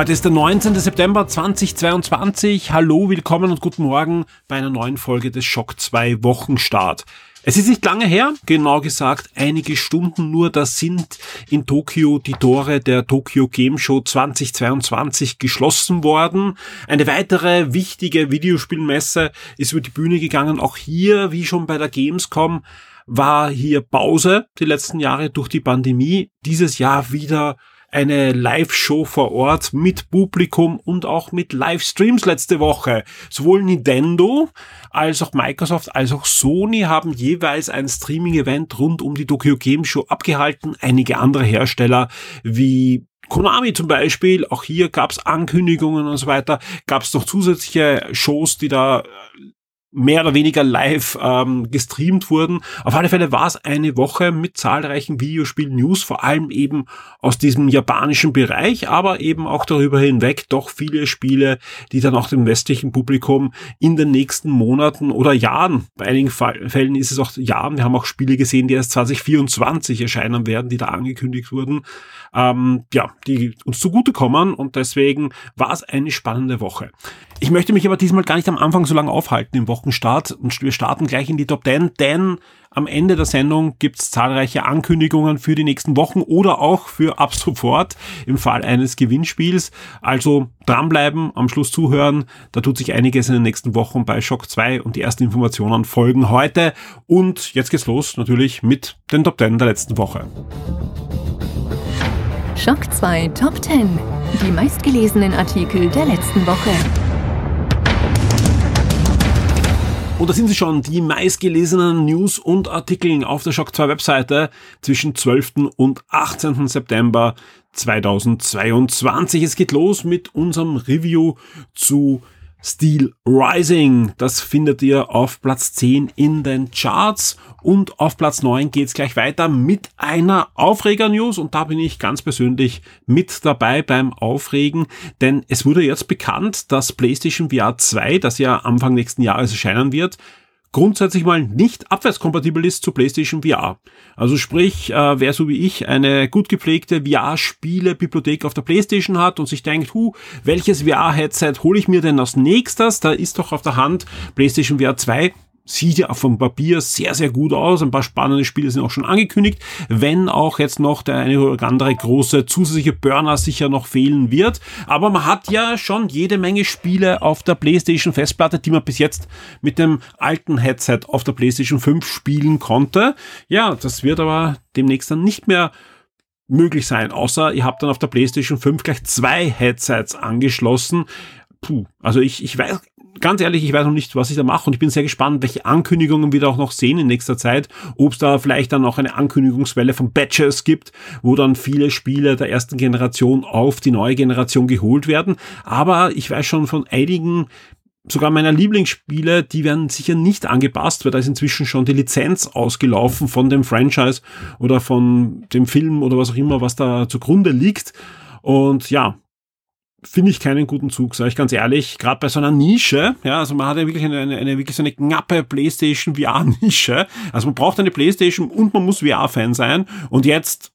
Heute ist der 19. September 2022. Hallo, willkommen und guten Morgen bei einer neuen Folge des Schock 2 Wochenstart. Es ist nicht lange her, genau gesagt einige Stunden nur, da sind in Tokio die Tore der Tokyo Game Show 2022 geschlossen worden. Eine weitere wichtige Videospielmesse ist über die Bühne gegangen. Auch hier, wie schon bei der Gamescom, war hier Pause die letzten Jahre durch die Pandemie. Dieses Jahr wieder eine Live-Show vor Ort mit Publikum und auch mit Livestreams letzte Woche. Sowohl Nintendo als auch Microsoft als auch Sony haben jeweils ein Streaming-Event rund um die Tokyo Game Show abgehalten. Einige andere Hersteller wie Konami zum Beispiel, auch hier gab es Ankündigungen und so weiter, gab es noch zusätzliche Shows, die da mehr oder weniger live ähm, gestreamt wurden. Auf alle Fälle war es eine Woche mit zahlreichen Videospiel-News, vor allem eben aus diesem japanischen Bereich, aber eben auch darüber hinweg doch viele Spiele, die dann auch dem westlichen Publikum in den nächsten Monaten oder Jahren, bei einigen Fällen ist es auch Jahren, wir haben auch Spiele gesehen, die erst 2024 erscheinen werden, die da angekündigt wurden, ähm, ja, die uns zugutekommen und deswegen war es eine spannende Woche. Ich möchte mich aber diesmal gar nicht am Anfang so lange aufhalten im Wochenstart und wir starten gleich in die Top 10, denn am Ende der Sendung gibt's zahlreiche Ankündigungen für die nächsten Wochen oder auch für ab sofort im Fall eines Gewinnspiels. Also dranbleiben, am Schluss zuhören. Da tut sich einiges in den nächsten Wochen bei Shock 2 und die ersten Informationen folgen heute. Und jetzt geht's los natürlich mit den Top 10 der letzten Woche. Schock 2 Top 10. Die meistgelesenen Artikel der letzten Woche. Und da sind sie schon, die meistgelesenen News und Artikel auf der Shock 2 Webseite zwischen 12. und 18. September 2022. Es geht los mit unserem Review zu Steel Rising. Das findet ihr auf Platz 10 in den Charts. Und auf Platz 9 geht's gleich weiter mit einer Aufreger-News. Und da bin ich ganz persönlich mit dabei beim Aufregen, denn es wurde jetzt bekannt, dass PlayStation VR 2, das ja Anfang nächsten Jahres erscheinen wird, grundsätzlich mal nicht abwärtskompatibel ist zu PlayStation VR. Also sprich, äh, wer so wie ich eine gut gepflegte VR-Spiele-Bibliothek auf der PlayStation hat und sich denkt, hu, welches VR-Headset hole ich mir denn als nächstes? Da ist doch auf der Hand PlayStation VR 2 sieht ja vom Papier sehr, sehr gut aus. Ein paar spannende Spiele sind auch schon angekündigt, wenn auch jetzt noch der eine oder andere große zusätzliche Burner sicher noch fehlen wird. Aber man hat ja schon jede Menge Spiele auf der PlayStation Festplatte, die man bis jetzt mit dem alten Headset auf der PlayStation 5 spielen konnte. Ja, das wird aber demnächst dann nicht mehr möglich sein, außer ihr habt dann auf der PlayStation 5 gleich zwei Headsets angeschlossen. Puh, also ich, ich weiß ganz ehrlich, ich weiß noch nicht, was ich da mache und ich bin sehr gespannt, welche Ankündigungen wir da auch noch sehen in nächster Zeit. Ob es da vielleicht dann auch eine Ankündigungswelle von Batches gibt, wo dann viele Spiele der ersten Generation auf die neue Generation geholt werden. Aber ich weiß schon von einigen sogar meiner Lieblingsspiele, die werden sicher nicht angepasst, weil da ist inzwischen schon die Lizenz ausgelaufen von dem Franchise oder von dem Film oder was auch immer, was da zugrunde liegt. Und ja, finde ich keinen guten Zug, sage ich ganz ehrlich. Gerade bei so einer Nische, ja, also man hat ja wirklich eine, eine, eine wirklich so eine knappe PlayStation VR-Nische. Also man braucht eine PlayStation und man muss VR-Fan sein. Und jetzt,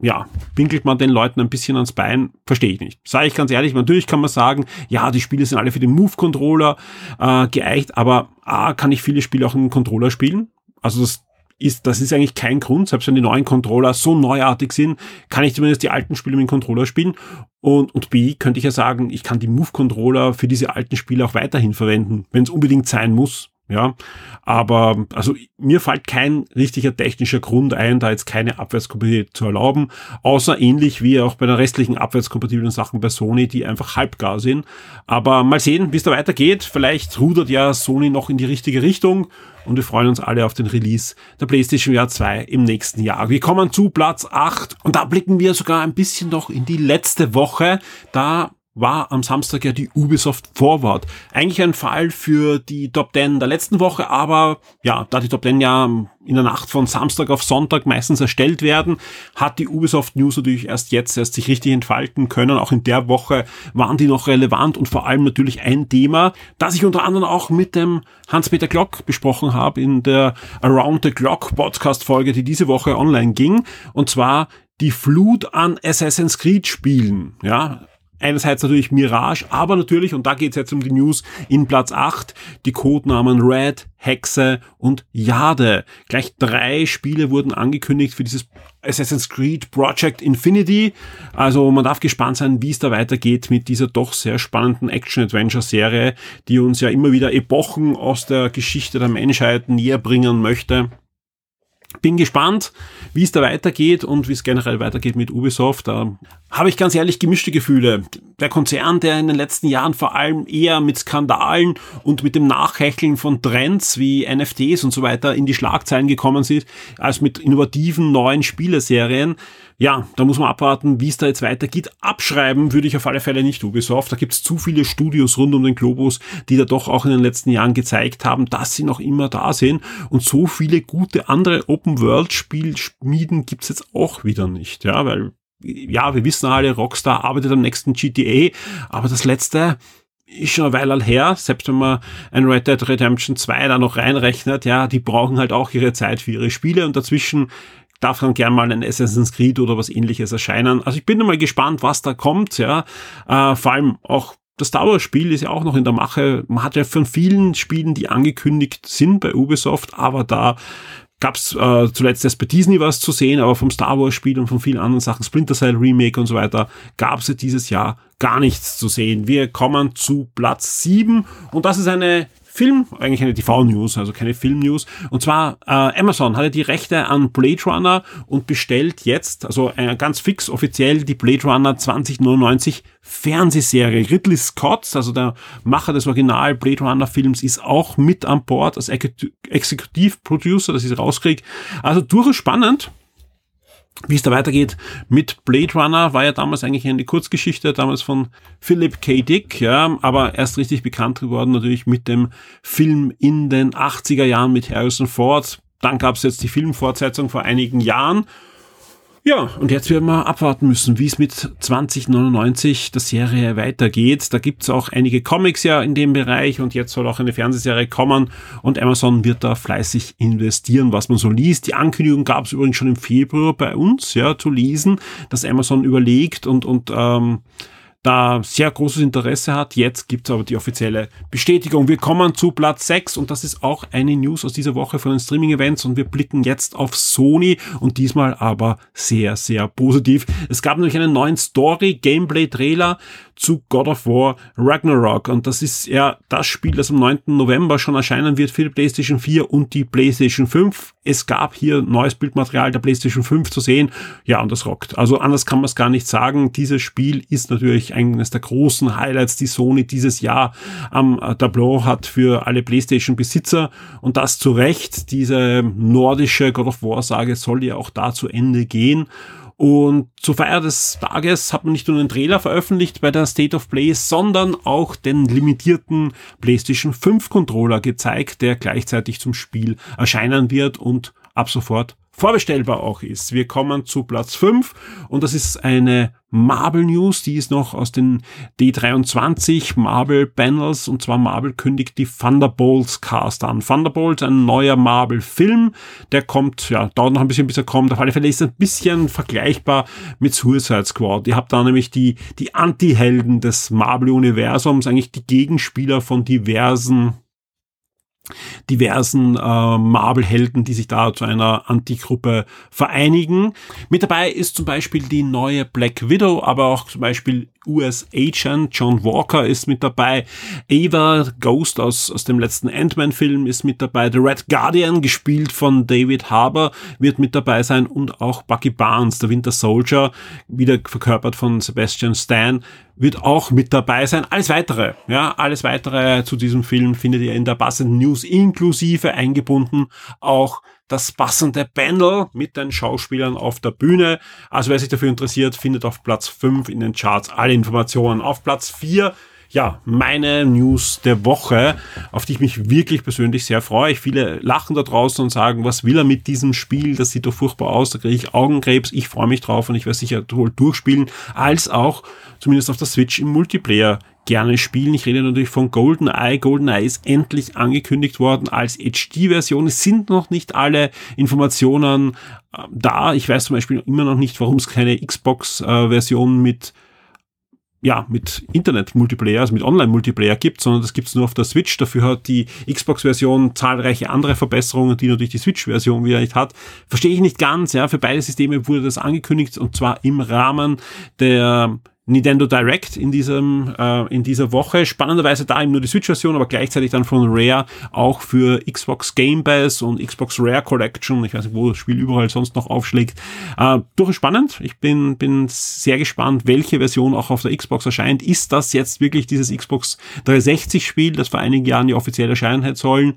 ja, pinkelt man den Leuten ein bisschen ans Bein, verstehe ich nicht. Sage ich ganz ehrlich, natürlich kann man sagen, ja, die Spiele sind alle für den Move-Controller äh, geeicht, aber A, kann ich viele Spiele auch den Controller spielen. Also das ist, das ist eigentlich kein Grund, selbst wenn die neuen Controller so neuartig sind, kann ich zumindest die alten Spiele mit dem Controller spielen. Und, und B, könnte ich ja sagen, ich kann die Move-Controller für diese alten Spiele auch weiterhin verwenden, wenn es unbedingt sein muss. Ja, aber also mir fällt kein richtiger technischer Grund ein, da jetzt keine Abwärtskompatibilität zu erlauben, außer ähnlich wie auch bei den restlichen abwärtskompatiblen Sachen bei Sony, die einfach halbgar sind. Aber mal sehen, wie es da weitergeht. Vielleicht rudert ja Sony noch in die richtige Richtung und wir freuen uns alle auf den Release der PlayStation VR 2 im nächsten Jahr. Wir kommen zu Platz 8 und da blicken wir sogar ein bisschen noch in die letzte Woche. Da war am Samstag ja die Ubisoft Forward. Eigentlich ein Fall für die Top 10 der letzten Woche, aber ja, da die Top 10 ja in der Nacht von Samstag auf Sonntag meistens erstellt werden, hat die Ubisoft News natürlich erst jetzt erst sich richtig entfalten können. Auch in der Woche waren die noch relevant und vor allem natürlich ein Thema, das ich unter anderem auch mit dem Hans-Peter Glock besprochen habe in der Around the Clock Podcast Folge, die diese Woche online ging. Und zwar die Flut an Assassin's Creed Spielen. Ja, einerseits natürlich Mirage, aber natürlich, und da geht's jetzt um die News, in Platz 8 die Codenamen Red, Hexe und Jade. Gleich drei Spiele wurden angekündigt für dieses Assassin's Creed Project Infinity. Also man darf gespannt sein, wie es da weitergeht mit dieser doch sehr spannenden Action-Adventure-Serie, die uns ja immer wieder Epochen aus der Geschichte der Menschheit näher bringen möchte. Bin gespannt, wie es da weitergeht und wie es generell weitergeht mit Ubisoft. Da habe ich ganz ehrlich gemischte Gefühle. Der Konzern, der in den letzten Jahren vor allem eher mit Skandalen und mit dem Nachhecheln von Trends wie NFTs und so weiter in die Schlagzeilen gekommen sind, als mit innovativen neuen Spieleserien, ja, da muss man abwarten, wie es da jetzt weitergeht. Abschreiben würde ich auf alle Fälle nicht Ubisoft. Da gibt es zu viele Studios rund um den Globus, die da doch auch in den letzten Jahren gezeigt haben, dass sie noch immer da sind. Und so viele gute andere Open-World-Spielschmieden gibt es jetzt auch wieder nicht. Ja, weil, ja, wir wissen alle, Rockstar arbeitet am nächsten GTA, aber das letzte, ist schon eine Weile her, selbst wenn man ein Red Dead Redemption 2 da noch reinrechnet, ja, die brauchen halt auch ihre Zeit für ihre Spiele und dazwischen darf dann gern mal ein Assassin's Creed oder was ähnliches erscheinen. Also ich bin mal gespannt, was da kommt, ja. Äh, vor allem auch das Star Wars Spiel ist ja auch noch in der Mache. Man hat ja von vielen Spielen, die angekündigt sind bei Ubisoft, aber da gab es äh, zuletzt erst bei Disney was zu sehen, aber vom Star Wars Spiel und von vielen anderen Sachen, Splinter Cell Remake und so weiter, gab es ja dieses Jahr gar nichts zu sehen. Wir kommen zu Platz 7 und das ist eine Film, eigentlich eine TV-News, also keine Film-News. Und zwar äh, Amazon hatte die Rechte an Blade Runner und bestellt jetzt, also äh, ganz fix offiziell, die Blade Runner 2099 Fernsehserie. Ridley Scott, also der Macher des Original Blade Runner Films, ist auch mit an Bord als Exekutivproducer, ich es rauskriege. Also durchaus spannend. Wie es da weitergeht mit Blade Runner war ja damals eigentlich eine Kurzgeschichte, damals von Philip K. Dick, ja, aber erst richtig bekannt geworden natürlich mit dem Film in den 80er Jahren mit Harrison Ford. Dann gab es jetzt die Filmfortsetzung vor einigen Jahren ja, und jetzt werden wir abwarten müssen, wie es mit 2099 der Serie weitergeht. Da gibt's auch einige Comics ja in dem Bereich und jetzt soll auch eine Fernsehserie kommen und Amazon wird da fleißig investieren, was man so liest. Die Ankündigung gab's übrigens schon im Februar bei uns, ja, zu lesen, dass Amazon überlegt und, und ähm, da sehr großes Interesse hat. Jetzt gibt es aber die offizielle Bestätigung. Wir kommen zu Platz 6 und das ist auch eine News aus dieser Woche von den Streaming-Events und wir blicken jetzt auf Sony und diesmal aber sehr, sehr positiv. Es gab nämlich einen neuen Story-Gameplay-Trailer zu God of War Ragnarok. Und das ist ja das Spiel, das am 9. November schon erscheinen wird für die PlayStation 4 und die PlayStation 5. Es gab hier neues Bildmaterial der PlayStation 5 zu sehen. Ja, und das rockt. Also anders kann man es gar nicht sagen. Dieses Spiel ist natürlich eines der großen Highlights, die Sony dieses Jahr am Tableau hat für alle PlayStation-Besitzer. Und das zu Recht. Diese nordische God of War-Sage soll ja auch da zu Ende gehen. Und zur Feier des Tages hat man nicht nur einen Trailer veröffentlicht bei der State of Play, sondern auch den limitierten PlayStation 5 Controller gezeigt, der gleichzeitig zum Spiel erscheinen wird und ab sofort vorbestellbar auch ist. Wir kommen zu Platz 5 und das ist eine Marvel News, die ist noch aus den D23 Marvel Panels und zwar Marvel kündigt die Thunderbolts Cast an. Thunderbolts, ein neuer Marvel Film, der kommt, ja, dauert noch ein bisschen bis er kommt. Auf alle Fälle ist ein bisschen vergleichbar mit Suicide Squad. Ihr habt da nämlich die, die Anti-Helden des Marvel Universums, eigentlich die Gegenspieler von diversen diversen äh, Marvel-Helden, die sich da zu einer Antigruppe vereinigen. Mit dabei ist zum Beispiel die neue Black Widow, aber auch zum Beispiel US Agent. John Walker ist mit dabei. Ava Ghost aus, aus dem letzten Ant-Man-Film ist mit dabei. The Red Guardian, gespielt von David Harbour, wird mit dabei sein und auch Bucky Barnes, der Winter Soldier, wieder verkörpert von Sebastian Stan, wird auch mit dabei sein. Alles weitere, ja, alles weitere zu diesem Film findet ihr in der passenden News inklusive eingebunden auch das passende Panel mit den Schauspielern auf der Bühne. Also wer sich dafür interessiert, findet auf Platz 5 in den Charts alle Informationen. Auf Platz 4 ja, meine News der Woche, auf die ich mich wirklich persönlich sehr freue. Viele lachen da draußen und sagen, was will er mit diesem Spiel? Das sieht doch furchtbar aus, da kriege ich Augenkrebs. Ich freue mich drauf und ich werde sicher wohl durchspielen, als auch zumindest auf der Switch im Multiplayer gerne spielen. Ich rede natürlich von GoldenEye. GoldenEye ist endlich angekündigt worden als HD-Version. Es sind noch nicht alle Informationen äh, da. Ich weiß zum Beispiel immer noch nicht, warum es keine Xbox-Version mit ja, mit Internet-Multiplayer, also mit Online-Multiplayer gibt, sondern das gibt's nur auf der Switch. Dafür hat die Xbox-Version zahlreiche andere Verbesserungen, die natürlich die Switch-Version wieder nicht hat. Verstehe ich nicht ganz, ja. Für beide Systeme wurde das angekündigt und zwar im Rahmen der Nintendo Direct in diesem äh, in dieser Woche. Spannenderweise da eben nur die Switch-Version, aber gleichzeitig dann von Rare auch für Xbox Game Pass und Xbox Rare Collection. Ich weiß nicht, wo das Spiel überall sonst noch aufschlägt. Äh, durchaus spannend. Ich bin bin sehr gespannt, welche Version auch auf der Xbox erscheint. Ist das jetzt wirklich dieses Xbox 360 Spiel, das vor einigen Jahren ja offiziell erscheinen hätte sollen?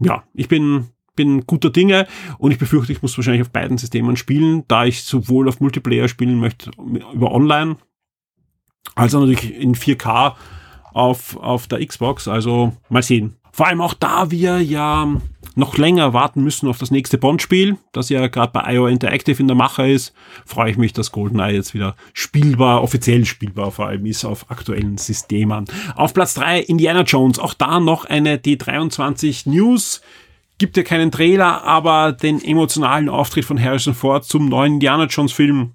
Ja, ich bin bin guter Dinge und ich befürchte, ich muss wahrscheinlich auf beiden Systemen spielen, da ich sowohl auf Multiplayer spielen möchte über Online, also natürlich in 4K auf, auf der Xbox. Also mal sehen. Vor allem auch da wir ja noch länger warten müssen auf das nächste Bond-Spiel, das ja gerade bei IO Interactive in der Mache ist, freue ich mich, dass GoldenEye jetzt wieder spielbar, offiziell spielbar vor allem ist auf aktuellen Systemen. Auf Platz 3 Indiana Jones, auch da noch eine D23 News. Gibt ja keinen Trailer, aber den emotionalen Auftritt von Harrison Ford zum neuen Indiana Jones Film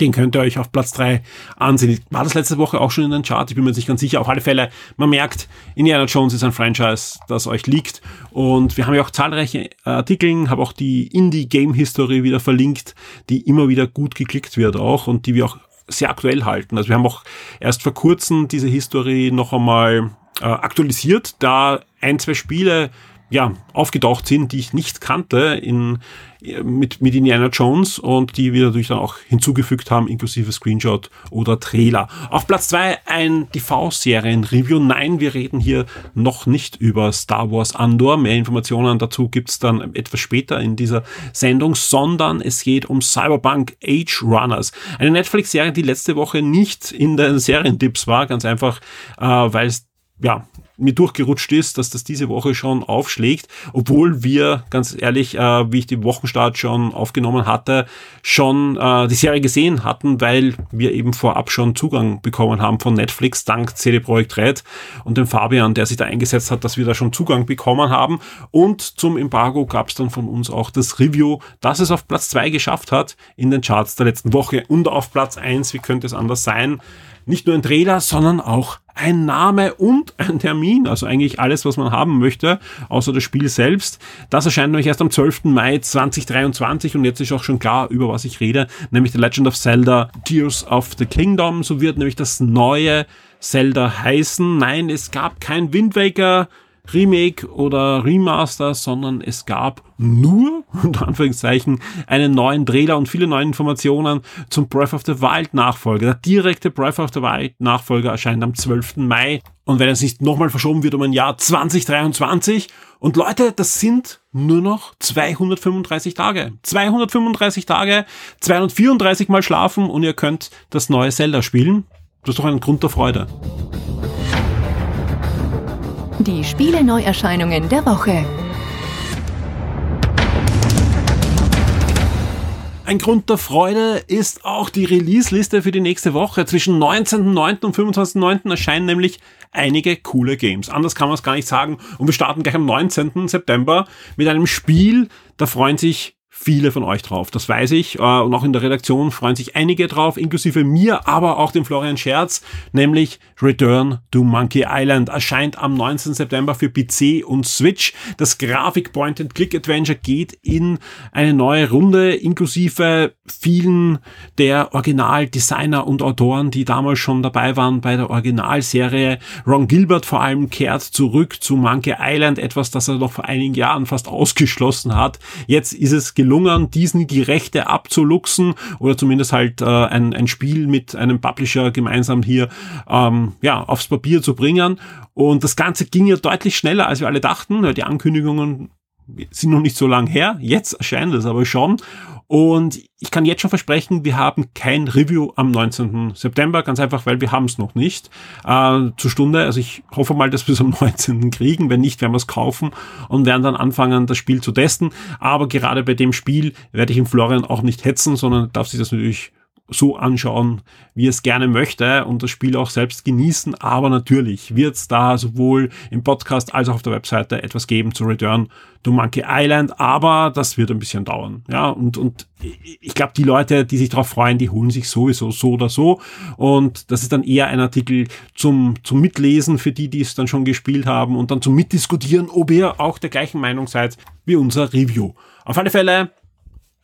den könnt ihr euch auf Platz 3 ansehen. War das letzte Woche auch schon in den Chart? Ich bin mir nicht ganz sicher. Auf alle Fälle, man merkt, Indiana Jones ist ein Franchise, das euch liegt. Und wir haben ja auch zahlreiche Artikel, habe auch die Indie-Game-History wieder verlinkt, die immer wieder gut geklickt wird auch und die wir auch sehr aktuell halten. Also wir haben auch erst vor kurzem diese History noch einmal äh, aktualisiert, da ein, zwei Spiele ja, aufgetaucht sind, die ich nicht kannte in, mit, mit Indiana Jones und die wir natürlich dann auch hinzugefügt haben, inklusive Screenshot oder Trailer. Auf Platz zwei ein TV-Serien-Review. Nein, wir reden hier noch nicht über Star Wars Andor. Mehr Informationen dazu gibt's dann etwas später in dieser Sendung, sondern es geht um Cyberpunk Age Runners. Eine Netflix-Serie, die letzte Woche nicht in den Serientipps war, ganz einfach, äh, weil es ja, mir durchgerutscht ist, dass das diese Woche schon aufschlägt, obwohl wir, ganz ehrlich, äh, wie ich die Wochenstart schon aufgenommen hatte, schon äh, die Serie gesehen hatten, weil wir eben vorab schon Zugang bekommen haben von Netflix, dank CD Projekt Red und dem Fabian, der sich da eingesetzt hat, dass wir da schon Zugang bekommen haben. Und zum Embargo gab es dann von uns auch das Review, dass es auf Platz zwei geschafft hat in den Charts der letzten Woche und auf Platz eins. wie könnte es anders sein, nicht nur ein Trailer, sondern auch ein Name und ein Termin, also eigentlich alles, was man haben möchte, außer das Spiel selbst. Das erscheint nämlich erst am 12. Mai 2023 und jetzt ist auch schon klar, über was ich rede, nämlich The Legend of Zelda Tears of the Kingdom. So wird nämlich das neue Zelda heißen. Nein, es gab kein Wind Waker Remake oder Remaster, sondern es gab nur, unter Anführungszeichen, einen neuen Trailer und viele neue Informationen zum Breath of the Wild Nachfolger. Der direkte Breath of the Wild Nachfolger erscheint am 12. Mai. Und wenn es nicht nochmal verschoben wird um ein Jahr 2023. Und Leute, das sind nur noch 235 Tage. 235 Tage, 234 mal schlafen und ihr könnt das neue Zelda spielen. Das ist doch ein Grund der Freude. Die Spiele-Neuerscheinungen der Woche. Ein Grund der Freude ist auch die Release-Liste für die nächste Woche. Zwischen 19.09. und 25.09. erscheinen nämlich einige coole Games. Anders kann man es gar nicht sagen. Und wir starten gleich am 19. September mit einem Spiel, da freuen sich viele von euch drauf. Das weiß ich. Äh, und auch in der Redaktion freuen sich einige drauf, inklusive mir, aber auch dem Florian Scherz, nämlich Return to Monkey Island. Erscheint am 19. September für PC und Switch. Das Grafik Point-and-Click-Adventure geht in eine neue Runde, inklusive vielen der Originaldesigner und Autoren, die damals schon dabei waren bei der Originalserie. Ron Gilbert vor allem kehrt zurück zu Monkey Island, etwas, das er noch vor einigen Jahren fast ausgeschlossen hat. Jetzt ist es gelungen, Disney die Rechte abzuluxen oder zumindest halt äh, ein, ein Spiel mit einem Publisher gemeinsam hier ähm, ja, aufs Papier zu bringen. Und das Ganze ging ja deutlich schneller, als wir alle dachten. Die Ankündigungen sind noch nicht so lang her. Jetzt erscheint es aber schon. Und ich kann jetzt schon versprechen, wir haben kein Review am 19. September, ganz einfach, weil wir haben es noch nicht äh, zur Stunde. Also ich hoffe mal, dass wir es am 19. kriegen. Wenn nicht, werden wir es kaufen und werden dann anfangen, das Spiel zu testen. Aber gerade bei dem Spiel werde ich im Florian auch nicht hetzen, sondern darf sich das natürlich so anschauen, wie es gerne möchte und das Spiel auch selbst genießen. Aber natürlich wird es da sowohl im Podcast als auch auf der Webseite etwas geben zu Return to Monkey Island. Aber das wird ein bisschen dauern. Ja, und, und ich glaube, die Leute, die sich darauf freuen, die holen sich sowieso so oder so. Und das ist dann eher ein Artikel zum, zum Mitlesen für die, die es dann schon gespielt haben und dann zum Mitdiskutieren, ob ihr auch der gleichen Meinung seid wie unser Review. Auf alle Fälle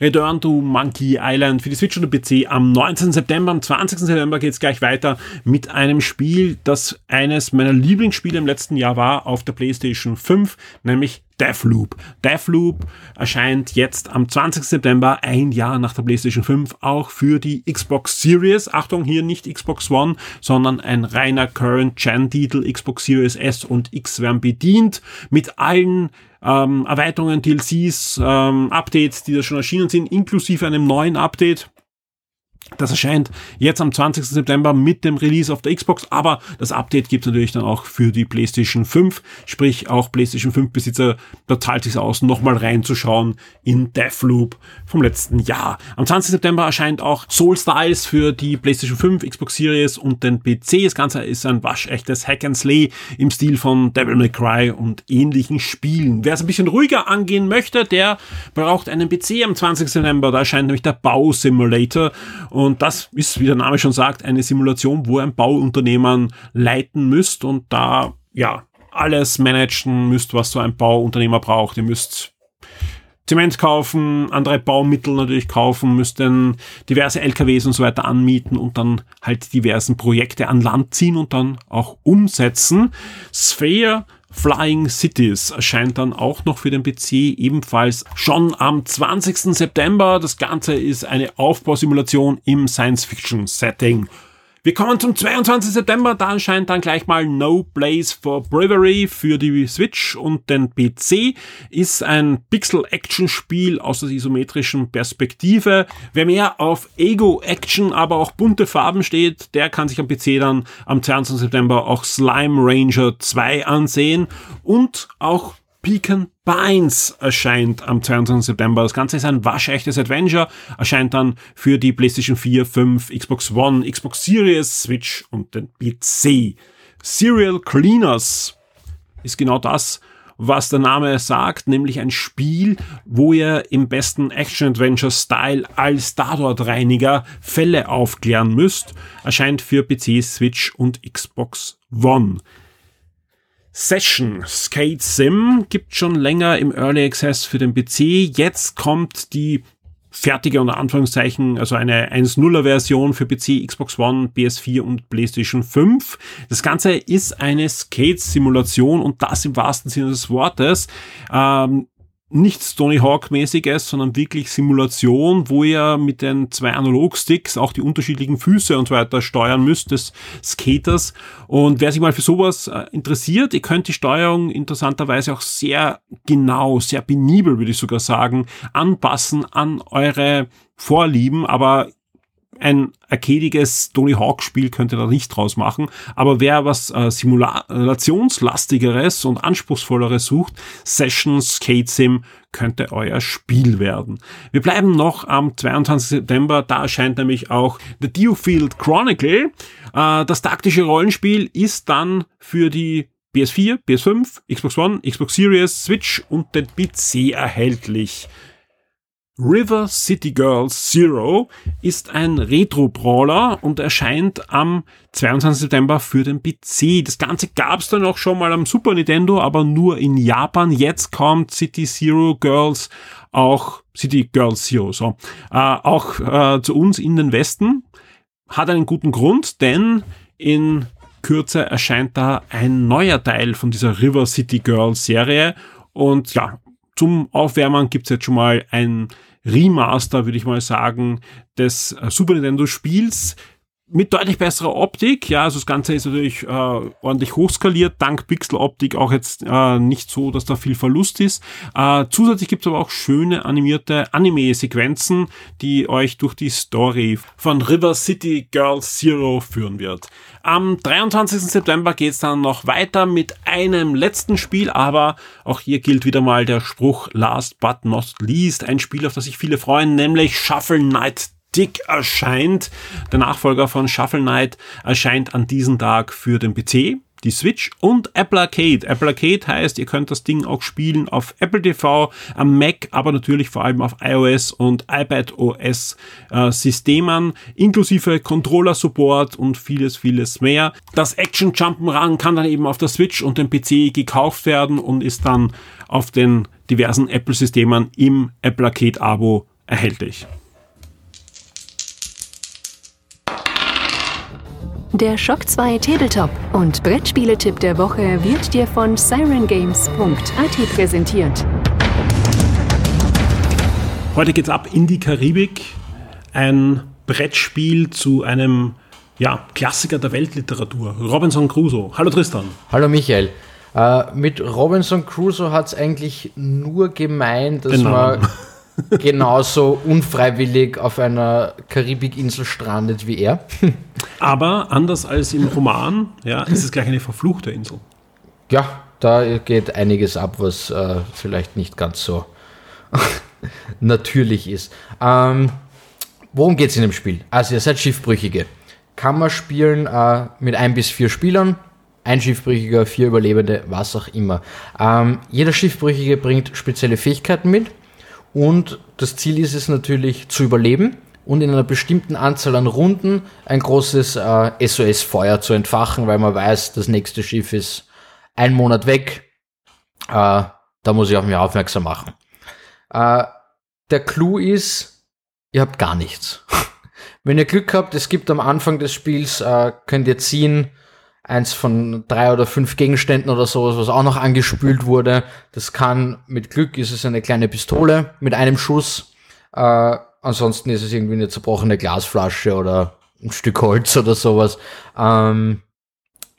Return to Monkey Island für die Switch und den PC am 19. September. Am 20. September geht es gleich weiter mit einem Spiel, das eines meiner Lieblingsspiele im letzten Jahr war auf der PlayStation 5, nämlich Deathloop. Deathloop erscheint jetzt am 20. September, ein Jahr nach der PlayStation 5, auch für die Xbox Series. Achtung, hier nicht Xbox One, sondern ein reiner Current-Gen-Titel. Xbox Series S und X werden bedient mit allen ähm, Erweiterungen, DLCs, ähm, Updates, die da schon erschienen sind, inklusive einem neuen Update das erscheint jetzt am 20. September mit dem Release auf der Xbox, aber das Update gibt natürlich dann auch für die PlayStation 5, sprich auch PlayStation 5 Besitzer, da zahlt sich aus, nochmal reinzuschauen in Deathloop vom letzten Jahr. Am 20. September erscheint auch Soul Styles für die PlayStation 5, Xbox Series und den PC. Das Ganze ist ein waschechtes Hack and Slay im Stil von Devil May Cry und ähnlichen Spielen. Wer es ein bisschen ruhiger angehen möchte, der braucht einen PC am 20. September. Da erscheint nämlich der Bau Simulator das ist, wie der Name schon sagt, eine Simulation, wo ein Bauunternehmen leiten müsst und da, ja, alles managen müsst, was so ein Bauunternehmer braucht. Ihr müsst Zement kaufen, andere Baumittel natürlich kaufen, müsst dann diverse LKWs und so weiter anmieten und dann halt diversen Projekte an Land ziehen und dann auch umsetzen. Sphere Flying Cities erscheint dann auch noch für den PC ebenfalls schon am 20. September. Das Ganze ist eine Aufbausimulation im Science-Fiction-Setting. Wir kommen zum 22. September, da erscheint dann gleich mal No Place for Bravery für die Switch und den PC. Ist ein Pixel-Action-Spiel aus der isometrischen Perspektive. Wer mehr auf Ego-Action, aber auch bunte Farben steht, der kann sich am PC dann am 22. September auch Slime Ranger 2 ansehen und auch Beacon Pines erscheint am 22. September. Das Ganze ist ein waschechtes Adventure, erscheint dann für die PlayStation 4, 5, Xbox One, Xbox Series, Switch und den PC. Serial Cleaners ist genau das, was der Name sagt, nämlich ein Spiel, wo ihr im besten Action-Adventure-Style als Tatort-Reiniger Fälle aufklären müsst, erscheint für PC, Switch und Xbox One. Session Skate Sim gibt schon länger im Early Access für den PC. Jetzt kommt die fertige unter Anführungszeichen, also eine 1.0er Version für PC, Xbox One, PS4 und PlayStation 5. Das Ganze ist eine Skate-Simulation und das im wahrsten Sinne des Wortes. Ähm, nichts Tony Hawk-mäßiges, sondern wirklich Simulation, wo ihr mit den zwei Analogsticks auch die unterschiedlichen Füße und so weiter steuern müsst des Skaters. Und wer sich mal für sowas äh, interessiert, ihr könnt die Steuerung interessanterweise auch sehr genau, sehr penibel, würde ich sogar sagen, anpassen an eure Vorlieben, aber ein arcadiges Tony Hawk Spiel könnte da nicht draus machen. Aber wer was äh, Simulationslastigeres und anspruchsvolleres sucht, Session Skate Sim könnte euer Spiel werden. Wir bleiben noch am 22. September. Da erscheint nämlich auch The Dewfield Chronicle. Äh, das taktische Rollenspiel ist dann für die PS4, PS5, Xbox One, Xbox Series, Switch und den PC erhältlich. River City Girls Zero ist ein Retro-Brawler und erscheint am 22. September für den PC. Das Ganze gab es dann auch schon mal am Super Nintendo, aber nur in Japan. Jetzt kommt City Zero Girls auch, City Girls Zero, so, äh, auch äh, zu uns in den Westen. Hat einen guten Grund, denn in Kürze erscheint da ein neuer Teil von dieser River City Girls Serie und ja, zum Aufwärmen gibt's jetzt schon mal ein Remaster, würde ich mal sagen, des äh, Super Nintendo Spiels mit deutlich besserer Optik. Ja, also das Ganze ist natürlich äh, ordentlich hochskaliert, dank Pixeloptik auch jetzt äh, nicht so, dass da viel Verlust ist. Äh, zusätzlich gibt es aber auch schöne animierte Anime-Sequenzen, die euch durch die Story von River City Girls Zero führen wird. Am 23. September geht es dann noch weiter mit einem letzten Spiel, aber auch hier gilt wieder mal der Spruch Last but not least. Ein Spiel, auf das sich viele freuen, nämlich Shuffle Knight Dick erscheint. Der Nachfolger von Shuffle Knight erscheint an diesem Tag für den PC, die Switch und Apple Arcade. Apple Arcade heißt, ihr könnt das Ding auch spielen auf Apple TV, am Mac, aber natürlich vor allem auf iOS und iPad OS äh, Systemen, inklusive Controller Support und vieles, vieles mehr. Das Action Jump'n'Run kann dann eben auf der Switch und dem PC gekauft werden und ist dann auf den diversen Apple Systemen im Apple Arcade Abo erhältlich. Der Shock 2 Tabletop und Brettspieletipp der Woche wird dir von sirengames.at präsentiert. Heute geht's ab in die Karibik. Ein Brettspiel zu einem ja, Klassiker der Weltliteratur, Robinson Crusoe. Hallo Tristan. Hallo Michael. Äh, mit Robinson Crusoe hat es eigentlich nur gemeint, dass Genau. man genauso unfreiwillig auf einer Karibikinsel strandet wie er. Aber anders als im Roman, ja, ist es gleich eine verfluchte Insel. Ja, da geht einiges ab, was äh, vielleicht nicht ganz so natürlich ist. Ähm, worum geht es in dem Spiel? Also ihr seid Schiffbrüchige. Kann man spielen äh, mit ein bis vier Spielern. Ein Schiffbrüchiger, vier Überlebende, was auch immer. Ähm, jeder Schiffbrüchige bringt spezielle Fähigkeiten mit. Und das Ziel ist es natürlich zu überleben und in einer bestimmten Anzahl an Runden ein großes äh, SOS-Feuer zu entfachen, weil man weiß, das nächste Schiff ist ein Monat weg. Äh, da muss ich auf mich aufmerksam machen. Äh, der Clou ist, ihr habt gar nichts. Wenn ihr Glück habt, es gibt am Anfang des Spiels, äh, könnt ihr ziehen, eins von drei oder fünf Gegenständen oder sowas, was auch noch angespült wurde. Das kann, mit Glück ist es eine kleine Pistole mit einem Schuss. Äh, ansonsten ist es irgendwie eine zerbrochene Glasflasche oder ein Stück Holz oder sowas. Ähm,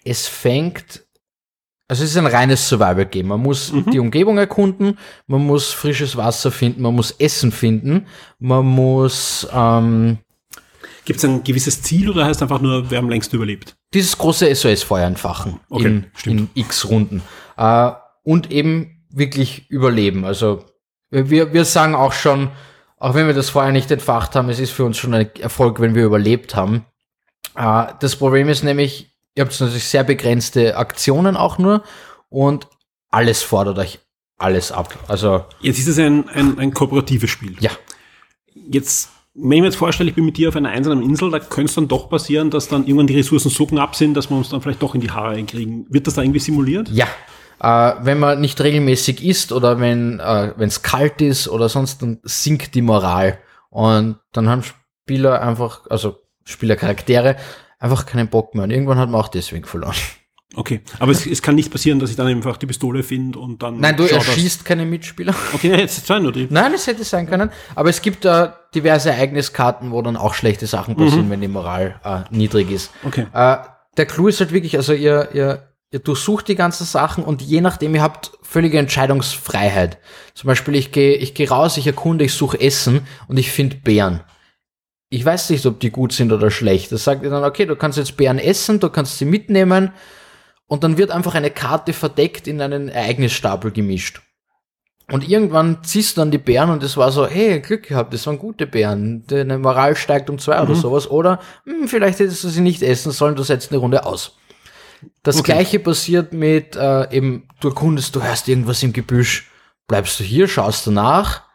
es fängt, also es ist ein reines Survival-Game. Man muss die Umgebung erkunden, man muss frisches Wasser finden, man muss Essen finden, man muss ähm, Gibt es ein gewisses Ziel oder heißt einfach nur, wir haben längst überlebt? dieses große SOS-Feuer entfachen Okay, in, stimmt. in x Runden. Äh, und eben wirklich überleben. Also wir, wir sagen auch schon, auch wenn wir das Feuer nicht entfacht haben, es ist für uns schon ein Erfolg, wenn wir überlebt haben. Äh, das Problem ist nämlich, ihr habt natürlich sehr begrenzte Aktionen auch nur und alles fordert euch alles ab. Also Jetzt ist es ein, ein, ein kooperatives Spiel. ja, Jetzt, wenn ich mir jetzt vorstelle, ich bin mit dir auf einer einsamen Insel, da könnte es dann doch passieren, dass dann irgendwann die Ressourcen so knapp sind, dass wir uns dann vielleicht doch in die Haare kriegen. Wird das da irgendwie simuliert? Ja. Äh, wenn man nicht regelmäßig isst oder wenn äh, es kalt ist oder sonst, dann sinkt die Moral. Und dann haben Spieler einfach, also Spielercharaktere, einfach keinen Bock mehr. Und irgendwann hat man auch deswegen verloren. Okay, aber es, es kann nicht passieren, dass ich dann einfach die Pistole finde und dann. Nein, du erschießt keine Mitspieler. Okay, nein, jetzt zwei nur die. Nein, es hätte sein können. Aber es gibt äh, diverse Ereigniskarten, wo dann auch schlechte Sachen passieren, wenn die Moral äh, niedrig ist. Okay. Äh, der Clou ist halt wirklich, also ihr, ihr, ihr durchsucht die ganzen Sachen und je nachdem, ihr habt völlige Entscheidungsfreiheit. Zum Beispiel, ich gehe ich geh raus, ich erkunde, ich suche Essen und ich finde Beeren. Ich weiß nicht, ob die gut sind oder schlecht. Das sagt ihr dann, okay, du kannst jetzt Beeren essen, du kannst sie mitnehmen und dann wird einfach eine Karte verdeckt in einen Ereignisstapel gemischt. Und irgendwann ziehst du dann die Beeren und es war so, hey, Glück gehabt, das waren gute Beeren. Deine Moral steigt um zwei oder sowas. Oder hm, vielleicht hättest du sie nicht essen sollen, du setzt eine Runde aus. Das Okay. gleiche passiert mit äh, eben, du erkundest, du hörst irgendwas im Gebüsch, bleibst du hier, schaust du nach,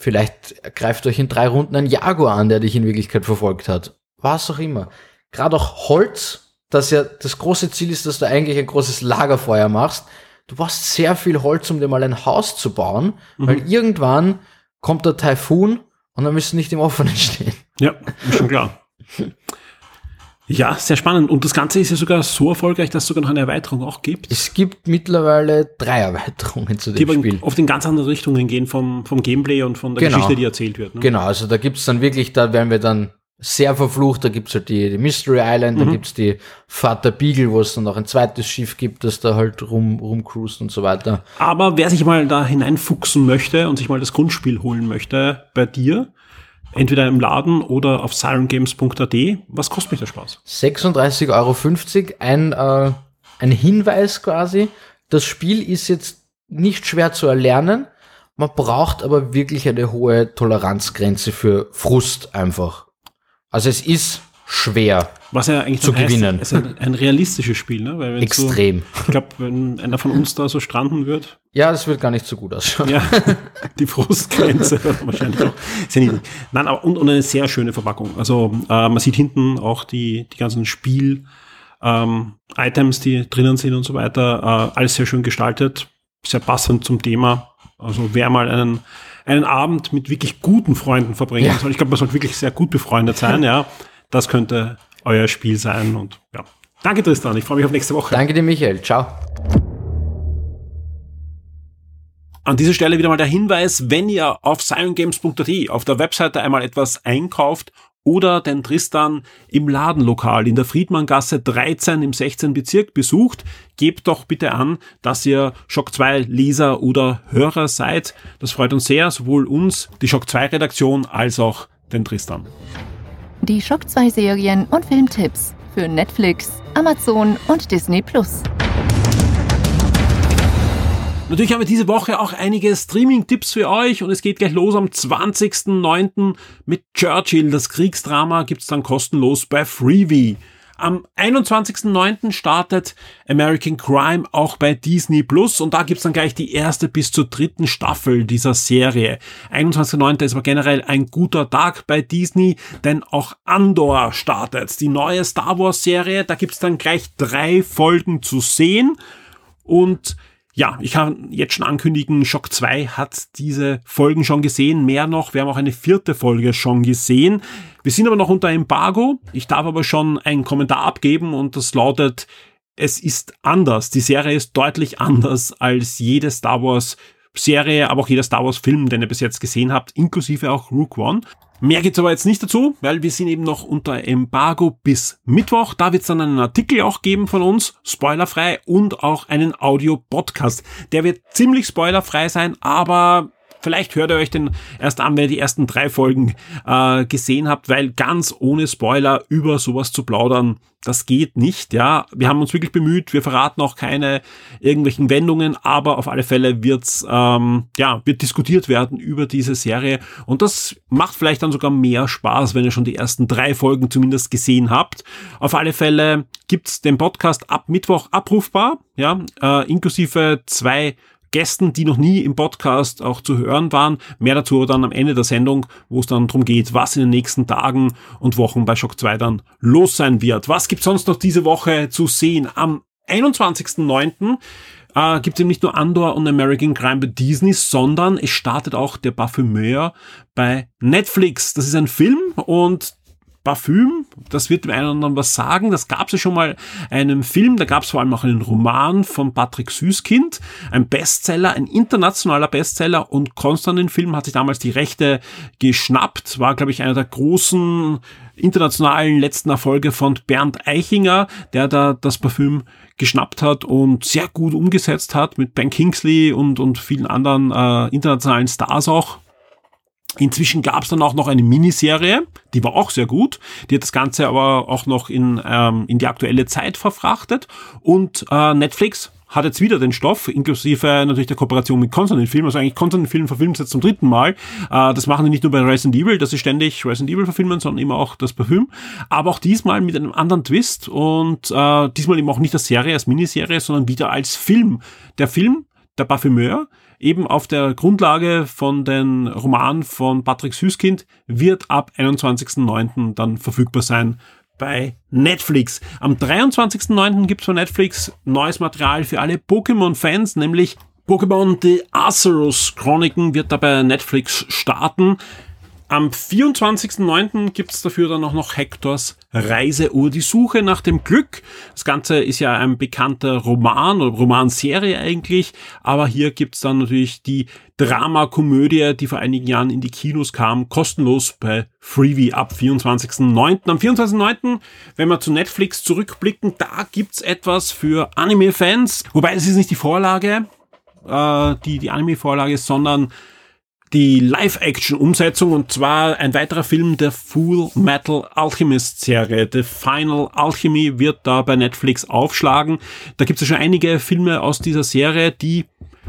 Vielleicht greift euch in drei Runden ein Jaguar an, der dich in Wirklichkeit verfolgt hat. Was auch immer. Gerade auch Holz, das ja das große Ziel ist, dass du eigentlich ein großes Lagerfeuer machst. Du brauchst sehr viel Holz, um dir mal ein Haus zu bauen, mhm. weil irgendwann kommt der Taifun und dann müssen nicht im Offenen stehen. Ja, schon klar. Ja, sehr spannend. Und das Ganze ist ja sogar so erfolgreich, dass es sogar noch eine Erweiterung auch gibt. Es gibt mittlerweile drei Erweiterungen zu dem die Spiel. Auf den ganz anderen Richtungen gehen vom, vom Gameplay und von der genau. Geschichte, die erzählt wird. Ne? Genau, also da gibt's dann wirklich, da werden wir dann sehr verflucht, da gibt's halt die, die Mystery Island, mhm. da gibt's die Vater Beagle, wo es dann noch ein zweites Schiff gibt, das da halt rum, rumcruist und so weiter. Aber wer sich mal da hineinfuchsen möchte und sich mal das Grundspiel holen möchte bei dir, Entweder im Laden oder auf sirengames.at. Was kostet mich der Spaß? 36,50 Euro. Ein, äh, ein Hinweis quasi. Das Spiel ist jetzt nicht schwer zu erlernen. Man braucht aber wirklich eine hohe Toleranzgrenze für Frust einfach. Also es ist schwer. Was ja eigentlich zu gewinnen. Heißt, es ist ein, ein, realistisches Spiel, ne? Weil Extrem. So, ich glaube, wenn einer von uns da so stranden wird. Ja, das wird gar nicht so gut ausschauen. Ja, die Frustgrenze wahrscheinlich auch. Sehr niedrig. Nein, aber und, und eine sehr schöne Verpackung. Also äh, man sieht hinten auch die, die ganzen Spiel ähm, Items, die drinnen sind und so weiter. Äh, alles sehr schön gestaltet, sehr passend zum Thema. Also wer mal einen, einen Abend mit wirklich guten Freunden verbringen ja. soll, ich glaube, man sollte wirklich sehr gut befreundet sein, ja. Das könnte euer Spiel sein. Und ja, danke Tristan, ich freue mich auf nächste Woche. Danke dir, Michael. Ciao. An dieser Stelle wieder mal der Hinweis, wenn ihr auf silentgames.at auf der Webseite einmal etwas einkauft oder den Tristan im Ladenlokal in der Friedmanngasse 13 im 16. Bezirk besucht, gebt doch bitte an, dass ihr Shock 2 Leser oder Hörer seid. Das freut uns sehr, sowohl uns, die Shock 2 Redaktion, als auch den Tristan die Shock 2 Serien und Filmtipps für Netflix, Amazon und Disney Plus. Natürlich haben wir diese Woche auch einige Streaming-Tipps für euch und es geht gleich los am 20.09. mit Churchill. Das Kriegsdrama gibt's dann kostenlos bei Freebie. Am 21.09. startet American Crime auch bei Disney Plus und da gibt's dann gleich die erste bis zur dritten Staffel dieser Serie. 21.09. ist aber generell ein guter Tag bei Disney, denn auch Andor startet. Die neue Star Wars Serie, da gibt's dann gleich drei Folgen zu sehen und ja, ich kann jetzt schon ankündigen, Shock 2 hat diese Folgen schon gesehen, mehr noch, wir haben auch eine vierte Folge schon gesehen. Wir sind aber noch unter Embargo. Ich darf aber schon einen Kommentar abgeben und das lautet, es ist anders. Die Serie ist deutlich anders als jede Star Wars Serie, aber auch jeder Star Wars Film, den ihr bis jetzt gesehen habt, inklusive auch Rook One. Mehr gibt's aber jetzt nicht dazu, weil wir sind eben noch unter Embargo bis Mittwoch. Da wird's dann einen Artikel auch geben von uns, spoilerfrei, und auch einen Audio-Podcast. Der wird ziemlich spoilerfrei sein, aber Vielleicht hört ihr euch den erst an, wenn ihr die ersten drei Folgen äh, gesehen habt, weil ganz ohne Spoiler über sowas zu plaudern, das geht nicht. Ja, wir haben uns wirklich bemüht. Wir verraten auch keine irgendwelchen Wendungen, aber auf alle Fälle wird's ähm, ja wird diskutiert werden über diese Serie und das macht vielleicht dann sogar mehr Spaß, wenn ihr schon die ersten drei Folgen zumindest gesehen habt. Auf alle Fälle gibt's den Podcast ab Mittwoch abrufbar, ja, äh, inklusive zwei Gästen, die noch nie im Podcast auch zu hören waren. Mehr dazu dann am Ende der Sendung, wo es dann darum geht, was in den nächsten Tagen und Wochen bei Shock 2 dann los sein wird. Was gibt's sonst noch diese Woche zu sehen? Am 21.09. Äh, gibt es eben nicht nur Andor und American Crime bei Disney, sondern es startet auch der Parfümeur bei Netflix. Das ist ein Film und Parfüm, das wird dem einen oder anderen was sagen. Das gab es ja schon mal einen Film, da gab es vor allem auch einen Roman von Patrick Süßkind, ein Bestseller, ein internationaler Bestseller und Konstantin Film hat sich damals die Rechte geschnappt, war glaube ich einer der großen internationalen letzten Erfolge von Bernd Eichinger, der da das Parfüm geschnappt hat und sehr gut umgesetzt hat mit Ben Kingsley und, und vielen anderen äh, internationalen Stars auch. Inzwischen gab es dann auch noch eine Miniserie, die war auch sehr gut. Die hat das Ganze aber auch noch in, ähm, in die aktuelle Zeit verfrachtet. Und äh, Netflix hat jetzt wieder den Stoff, inklusive natürlich der Kooperation mit Consonant Film. Also eigentlich Consonant Film verfilmt jetzt zum dritten Mal. Äh, das machen die nicht nur bei Resident Evil, dass sie ständig Resident Evil verfilmen, sondern immer auch das Parfüm. Aber auch diesmal mit einem anderen Twist und äh, diesmal eben auch nicht als Serie, als Miniserie, sondern wieder als Film. Der Film, der Parfümeur, eben auf der Grundlage von den Roman von Patrick Süßkind wird ab 21.09. dann verfügbar sein bei Netflix. Am 23.09. gibt's von Netflix neues Material für alle Pokémon-Fans, nämlich Pokémon The Arceus Chroniken wird da bei Netflix starten. Am 24.09. gibt's dafür dann auch noch Hectors Reiseuhr, die Suche nach dem Glück. Das Ganze ist ja ein bekannter Roman oder Romanserie eigentlich, aber hier gibt's dann natürlich die Dramakomödie, die vor einigen Jahren in die Kinos kam, kostenlos bei Freebie ab 24.09. Am 24.09., wenn wir zu Netflix zurückblicken, da gibt's etwas für Anime-Fans, wobei es ist nicht die Vorlage, äh, die, die Anime-Vorlage, sondern die Live-Action-Umsetzung und zwar ein weiterer Film der Full Metal Alchemist Serie. The Final Alchemy wird da bei Netflix aufschlagen. Da gibt es ja schon einige Filme aus dieser Serie, die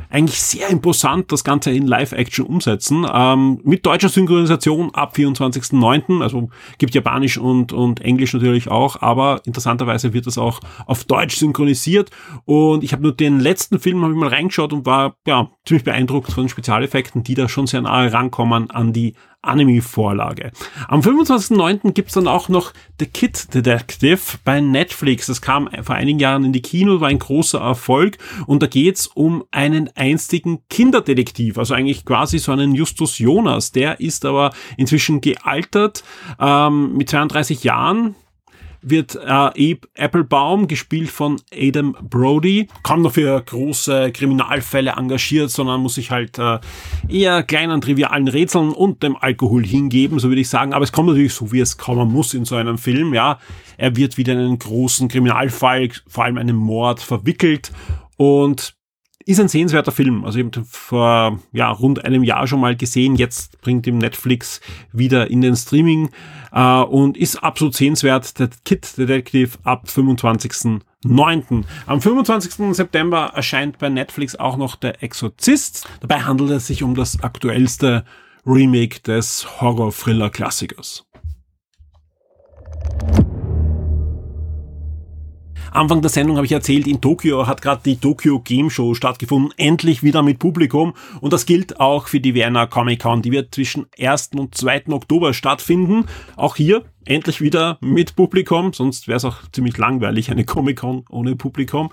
eigentlich sehr imposant das Ganze in Live-Action umsetzen. Ähm, mit deutscher Synchronisation ab 24.09. Also gibt Japanisch und, und Englisch natürlich auch, aber interessanterweise wird das auch auf Deutsch synchronisiert. Und ich habe nur den letzten Film habe ich mal reingeschaut und war ja ziemlich beeindruckt von den Spezialeffekten, die da schon sehr nahe rankommen an die Anime-Vorlage. Am 25.09. gibt's dann auch noch The Kid Detective bei Netflix. Das kam vor einigen Jahren in die Kino, war ein großer Erfolg und da geht's um einen einstigen Kinderdetektiv, also eigentlich quasi so einen Justus Jonas. Der ist aber inzwischen gealtert ähm, mit 32 Jahren, wird äh, Applebaum, gespielt von Adam Brody, kaum noch für große Kriminalfälle engagiert, sondern muss sich halt äh, eher kleinen, trivialen Rätseln und dem Alkohol hingeben, so würde ich sagen. Aber es kommt natürlich so, wie es kommen muss in so einem Film, ja. Er wird wieder in einen großen Kriminalfall, vor allem einen Mord, verwickelt und ist ein sehenswerter Film. Also ich habe vor ja, rund einem Jahr schon mal gesehen. Jetzt bringt ihm Netflix wieder in den Streaming äh, und ist absolut sehenswert. Der Kid Detective ab 25.09. Am 25. September erscheint bei Netflix auch noch Der Exorzist. Dabei handelt es sich um das aktuellste Remake des Horror-Thriller-Klassikers. Anfang der Sendung habe ich erzählt, in Tokio hat gerade die Tokyo Game Show stattgefunden, endlich wieder mit Publikum. Und das gilt auch für die Vienna Comic Con. Die wird zwischen 1. und 2. Oktober stattfinden. Auch hier endlich wieder mit Publikum, sonst wäre es auch ziemlich langweilig, eine Comic-Con ohne Publikum.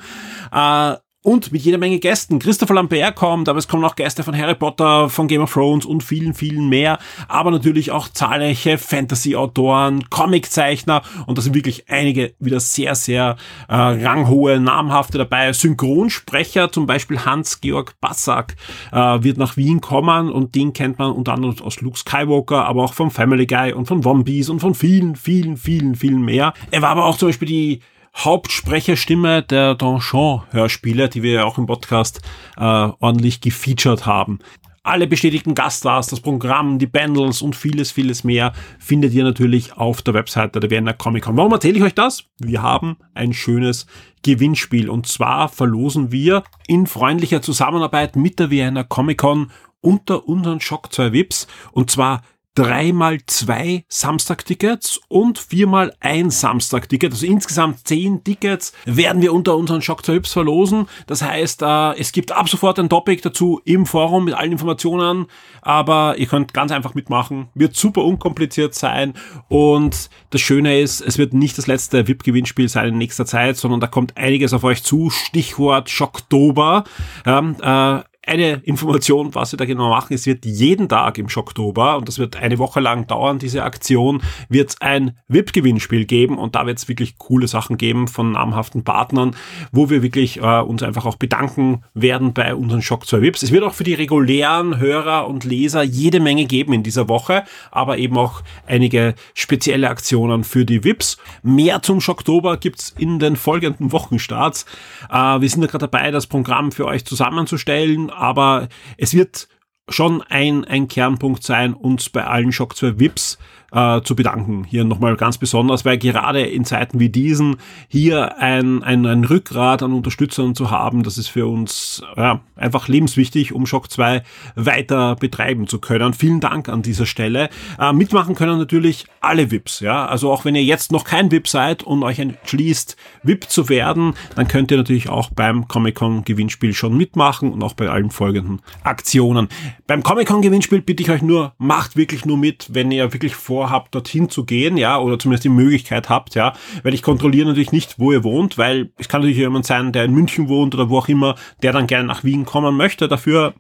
Äh, und mit jeder Menge Gästen. Christopher Lambert kommt, aber es kommen auch Gäste von Harry Potter, von Game of Thrones und vielen, vielen mehr. Aber natürlich auch zahlreiche Fantasy-Autoren, Comiczeichner und da sind wirklich einige wieder sehr, sehr äh, ranghohe, namhafte dabei. Synchronsprecher, zum Beispiel Hans-Georg Bassack, äh, wird nach Wien kommen und den kennt man unter anderem aus Luke Skywalker, aber auch vom Family Guy und von One Piece und von vielen, vielen, vielen, vielen mehr. Er war aber auch zum Beispiel die Hauptsprecherstimme der Donjon-Hörspiele, die wir ja auch im Podcast äh, ordentlich gefeatured haben. Alle bestätigten Gaststars, das Programm, die Bundles und vieles, vieles mehr findet ihr natürlich auf der Webseite der Vienna Comic Con. Warum erzähle ich euch das? Wir haben ein schönes Gewinnspiel und zwar verlosen wir in freundlicher Zusammenarbeit mit der Vienna Comic Con unter unseren Shock 2 Vips und zwar dreimal zwei Samstag-Tickets und viermal ein Samstag-Ticket. Also insgesamt zehn Tickets werden wir unter unseren Shock Hips verlosen. Das heißt, äh, es gibt ab sofort ein Topic dazu im Forum mit allen Informationen, aber ihr könnt ganz einfach mitmachen. Wird super unkompliziert sein und das Schöne ist, es wird nicht das letzte VIP-Gewinnspiel sein in nächster Zeit, sondern da kommt einiges auf euch zu. Stichwort Schocktober. Ja, äh, eine Information, was wir da genau machen. Es wird jeden Tag im Schocktober, und das wird eine Woche lang dauern, diese Aktion, wird es ein VIP-Gewinnspiel geben und da wird es wirklich coole Sachen geben von namhaften Partnern, wo wir wirklich äh, uns einfach auch bedanken werden bei unseren Shock 2 VIPs. Es wird auch für die regulären Hörer und Leser jede Menge geben in dieser Woche, aber eben auch einige spezielle Aktionen für die VIPs. Mehr zum Schocktober gibt's in den folgenden Wochenstarts. Äh, wir sind da gerade dabei, das Programm für euch zusammenzustellen aber es wird schon ein, ein Kernpunkt sein, uns bei allen Shock 2 VIPs äh, zu bedanken. Hier nochmal ganz besonders, weil gerade in Zeiten wie diesen hier ein, ein, ein Rückgrat an Unterstützern zu haben, das ist für uns ja, einfach lebenswichtig, um Shock 2 weiter betreiben zu können. Vielen Dank an dieser Stelle. Äh, mitmachen können natürlich alle VIPs. Ja? Also auch wenn ihr jetzt noch kein VIP seid und euch entschließt, VIP zu werden, dann könnt ihr natürlich auch beim Comic-Con Gewinnspiel schon mitmachen und auch bei allen folgenden Aktionen. Beim Comic-Con Gewinnspiel bitte ich euch nur, macht wirklich nur mit, wenn ihr wirklich vorhabt, dorthin zu gehen, ja, oder zumindest die Möglichkeit habt, ja, weil ich kontrolliere natürlich nicht, wo ihr wohnt, weil es kann natürlich jemand sein, der in München wohnt oder wo auch immer, der dann gerne nach Wien kommen möchte. Dafür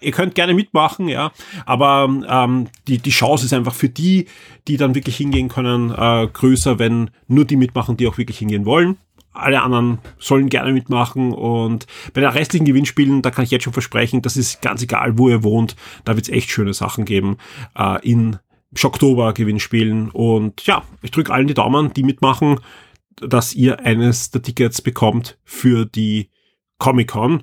ihr könnt gerne mitmachen, ja, aber ähm, die, die Chance ist einfach für die, die dann wirklich hingehen können, äh, größer, wenn nur die mitmachen, die auch wirklich hingehen wollen. Alle anderen sollen gerne mitmachen und bei den restlichen Gewinnspielen, da kann ich jetzt schon versprechen, das ist ganz egal, wo ihr wohnt, da wird es echt schöne Sachen geben äh, in Schocktober Gewinnspielen und ja, ich drücke allen die Daumen, die mitmachen, dass ihr eines der Tickets bekommt für die Comic-Con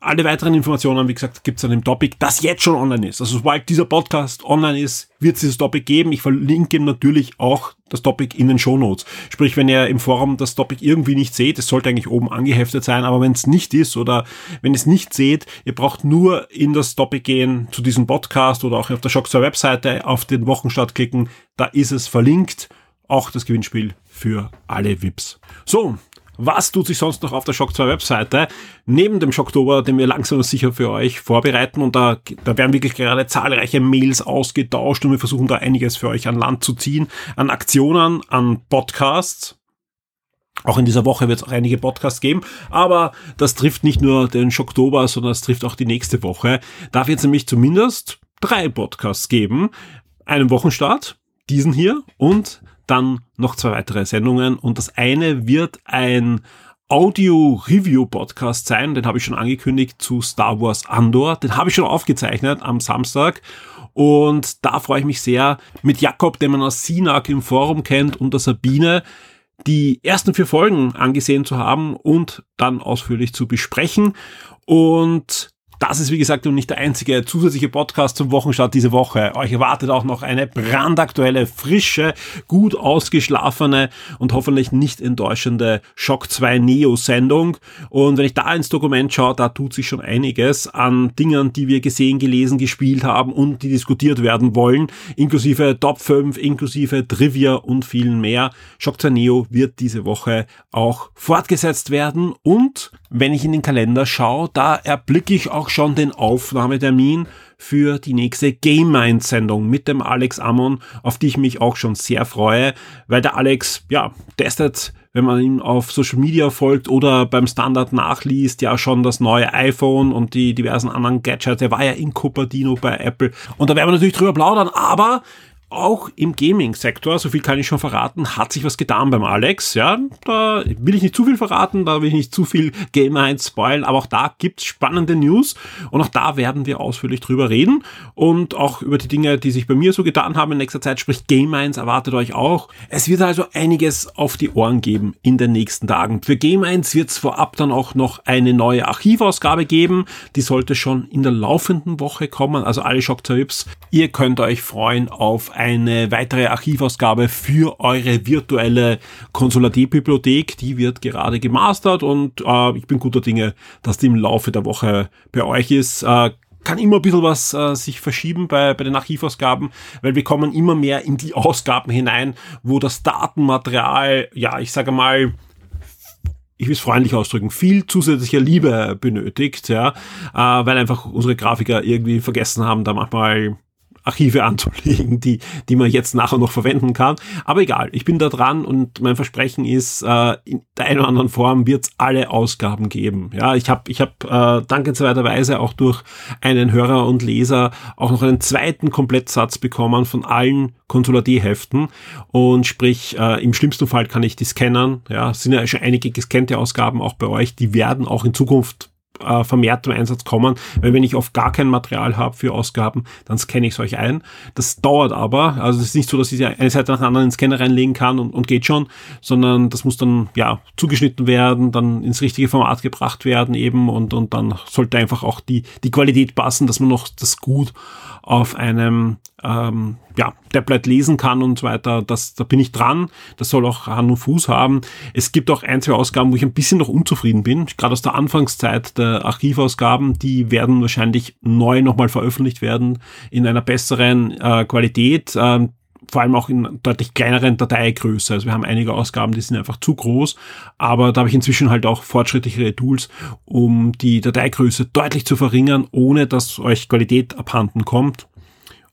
alle weiteren Informationen, wie gesagt, gibt's an dem Topic, das jetzt schon online ist. Also sobald dieser Podcast online ist, wird es dieses Topic geben. Ich verlinke natürlich auch das Topic in den Show Notes. Sprich, wenn ihr im Forum das Topic irgendwie nicht seht, es sollte eigentlich oben angeheftet sein, aber wenn es nicht ist oder wenn es nicht seht, ihr braucht nur in das Topic gehen zu diesem Podcast oder auch auf der Shockstar Webseite auf den Wochenstart klicken, da ist es verlinkt. Auch das Gewinnspiel für alle VIPs. So, was tut sich sonst noch auf der Shock 2 Webseite? Neben dem Schocktober, den wir langsam und sicher für euch vorbereiten und da, da werden wirklich gerade zahlreiche Mails ausgetauscht und wir versuchen da einiges für euch an Land zu ziehen, an Aktionen, an Podcasts. Auch in dieser Woche wird es auch einige Podcasts geben, aber das trifft nicht nur den Schocktober, sondern es trifft auch die nächste Woche. Da wird es nämlich zumindest drei Podcasts geben. Einen Wochenstart, diesen hier und dann noch zwei weitere Sendungen. Und das eine wird ein Audio-Review-Podcast sein, den habe ich schon angekündigt zu Star Wars Andor, den habe ich schon aufgezeichnet am Samstag. Und da freue ich mich sehr mit Jakob, den man aus Sinak im Forum kennt und der Sabine, die ersten vier Folgen angesehen zu haben und dann ausführlich zu besprechen. Und das ist, wie gesagt, nicht der einzige zusätzliche Podcast zum Wochenstart diese Woche. Euch erwartet auch noch eine brandaktuelle, frische, gut ausgeschlafene und hoffentlich nicht enttäuschende Shock 2 Neo-Sendung. Und wenn ich da ins Dokument schaue, da tut sich schon einiges an Dingen, die wir gesehen, gelesen, gespielt haben und die diskutiert werden wollen, inklusive Top 5, inklusive Trivia und vielen mehr. Shock 2 Neo wird diese Woche auch fortgesetzt werden und wenn ich in den Kalender schaue, da erblicke ich auch schon den Aufnahmetermin für die nächste Game Mind Sendung mit dem Alex Amon, auf die ich mich auch schon sehr freue, weil der Alex, ja, testet, wenn man ihm auf Social Media folgt oder beim Standard nachliest, ja schon das neue iPhone und die diversen anderen Gadgets. Er war ja in Cupertino bei Apple und da werden wir natürlich drüber plaudern, aber auch im Gaming-Sektor, so viel kann ich schon verraten, hat sich was getan beim Alex. Ja, da will ich nicht zu viel verraten, da will ich nicht zu viel Game 1 spoilen, aber auch da gibt's spannende News und auch da werden wir ausführlich drüber reden und auch über die Dinge, die sich bei mir so getan haben in nächster Zeit, sprich Game 1 erwartet euch auch. Es wird also einiges auf die Ohren geben in den nächsten Tagen. Für Game 1 wird's vorab dann auch noch eine neue Archivausgabe geben, die sollte schon in der laufenden Woche kommen, also alle Shock Tips. Ihr könnt euch freuen auf eine weitere Archivausgabe für eure virtuelle Konsulat-Bibliothek. Die wird gerade gemastert und äh, ich bin guter Dinge, dass die im Laufe der Woche bei euch ist. Äh, kann immer ein bisschen was äh, sich verschieben bei, bei den Archivausgaben, weil wir kommen immer mehr in die Ausgaben hinein, wo das Datenmaterial, ja, ich sage mal, ich will es freundlich ausdrücken, viel zusätzlicher Liebe benötigt, ja, äh, weil einfach unsere Grafiker irgendwie vergessen haben, da manchmal Archive anzulegen, die, die man jetzt nachher noch verwenden kann. Aber egal, ich bin da dran und mein Versprechen ist, äh, in der einen oder anderen Form wird es alle Ausgaben geben. Ja, ich habe ich hab, äh, dankenswerterweise auch durch einen Hörer und Leser auch noch einen zweiten Komplettsatz bekommen von allen Consular-D-Heften und sprich, äh, im schlimmsten Fall kann ich die scannen. Ja, es sind ja schon einige gescannte Ausgaben auch bei euch, die werden auch in Zukunft äh, vermehrt zum Einsatz kommen, weil wenn ich oft gar kein Material habe für Ausgaben, dann scanne ich es euch ein. Das dauert aber, also es ist nicht so, dass ich eine Seite nach der anderen ins Scanner reinlegen kann und, und geht schon, sondern das muss dann ja zugeschnitten werden, dann ins richtige Format gebracht werden eben und, und dann sollte einfach auch die, die Qualität passen, dass man noch das gut auf einem ähm, ja, Tablet lesen kann und so weiter. Das, da bin ich dran. Das soll auch Hand und Fuß haben. Es gibt auch ein, zwei Ausgaben, wo ich ein bisschen noch unzufrieden bin. Gerade aus der Anfangszeit der Archivausgaben, die werden wahrscheinlich neu nochmal veröffentlicht werden in einer besseren äh, Qualität. Ähm, vor allem auch in deutlich kleineren Dateigröße. Also wir haben einige Ausgaben, die sind einfach zu groß, aber da habe ich inzwischen halt auch fortschrittlichere Tools, um die Dateigröße deutlich zu verringern, ohne dass euch Qualität abhanden kommt.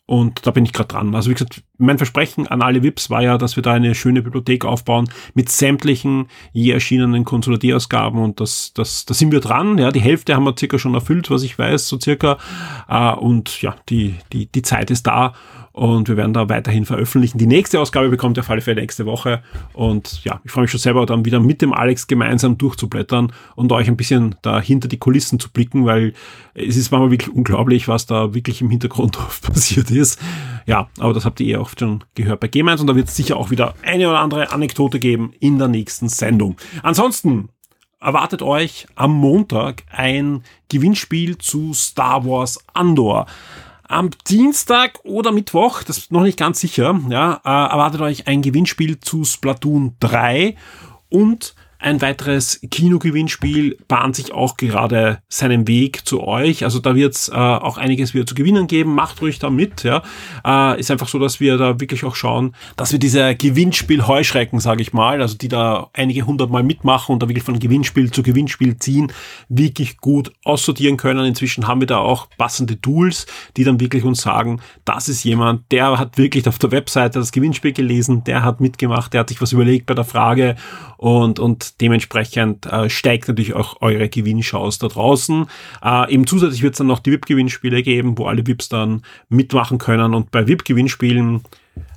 Und da bin ich gerade dran. Also wie gesagt, mein Versprechen an alle VIPs war ja, dass wir da eine schöne Bibliothek aufbauen mit sämtlichen je erschienenen Konsolidierungsgaben und das, das, da sind wir dran. Ja, die Hälfte haben wir circa schon erfüllt, was ich weiß, so circa. Äh, und ja, die, die, die Zeit ist da und wir werden da weiterhin veröffentlichen. Die nächste Ausgabe bekommt ihr auf alle Fälle nächste Woche und ja, ich freue mich schon selber dann wieder mit dem Alex gemeinsam durchzublättern und euch ein bisschen da hinter die Kulissen zu blicken, weil es ist manchmal wirklich unglaublich, was da wirklich im Hintergrund passiert ist. Ja, aber das habt ihr eh oft schon gehört bei G-Mines und da wird es sicher auch wieder eine oder andere Anekdote geben in der nächsten Sendung. Ansonsten erwartet euch am Montag ein Gewinnspiel zu Star Wars Andor. Am Dienstag oder Mittwoch, das ist noch nicht ganz sicher, ja, äh, erwartet euch ein Gewinnspiel zu Splatoon 3 und ein weiteres Kinogewinnspiel bahnt sich auch gerade seinen Weg zu euch. Also da wird es äh, auch einiges wieder zu gewinnen geben. Macht ruhig da mit. Ja. Äh, ist einfach so, dass wir da wirklich auch schauen, dass wir diese Gewinnspiel-Heuschrecken, sage ich mal, also die da einige hundertmal mitmachen und da wirklich von Gewinnspiel zu Gewinnspiel ziehen, wirklich gut aussortieren können. Inzwischen haben wir da auch passende Tools, die dann wirklich uns sagen, das ist jemand, der hat wirklich auf der Webseite das Gewinnspiel gelesen, der hat mitgemacht, der hat sich was überlegt bei der Frage und, und dementsprechend äh, steigt natürlich auch eure Gewinnchance da draußen. Äh, eben zusätzlich wird es dann noch die VIP-Gewinnspiele geben, wo alle VIPs dann mitmachen können und bei VIP-Gewinnspielen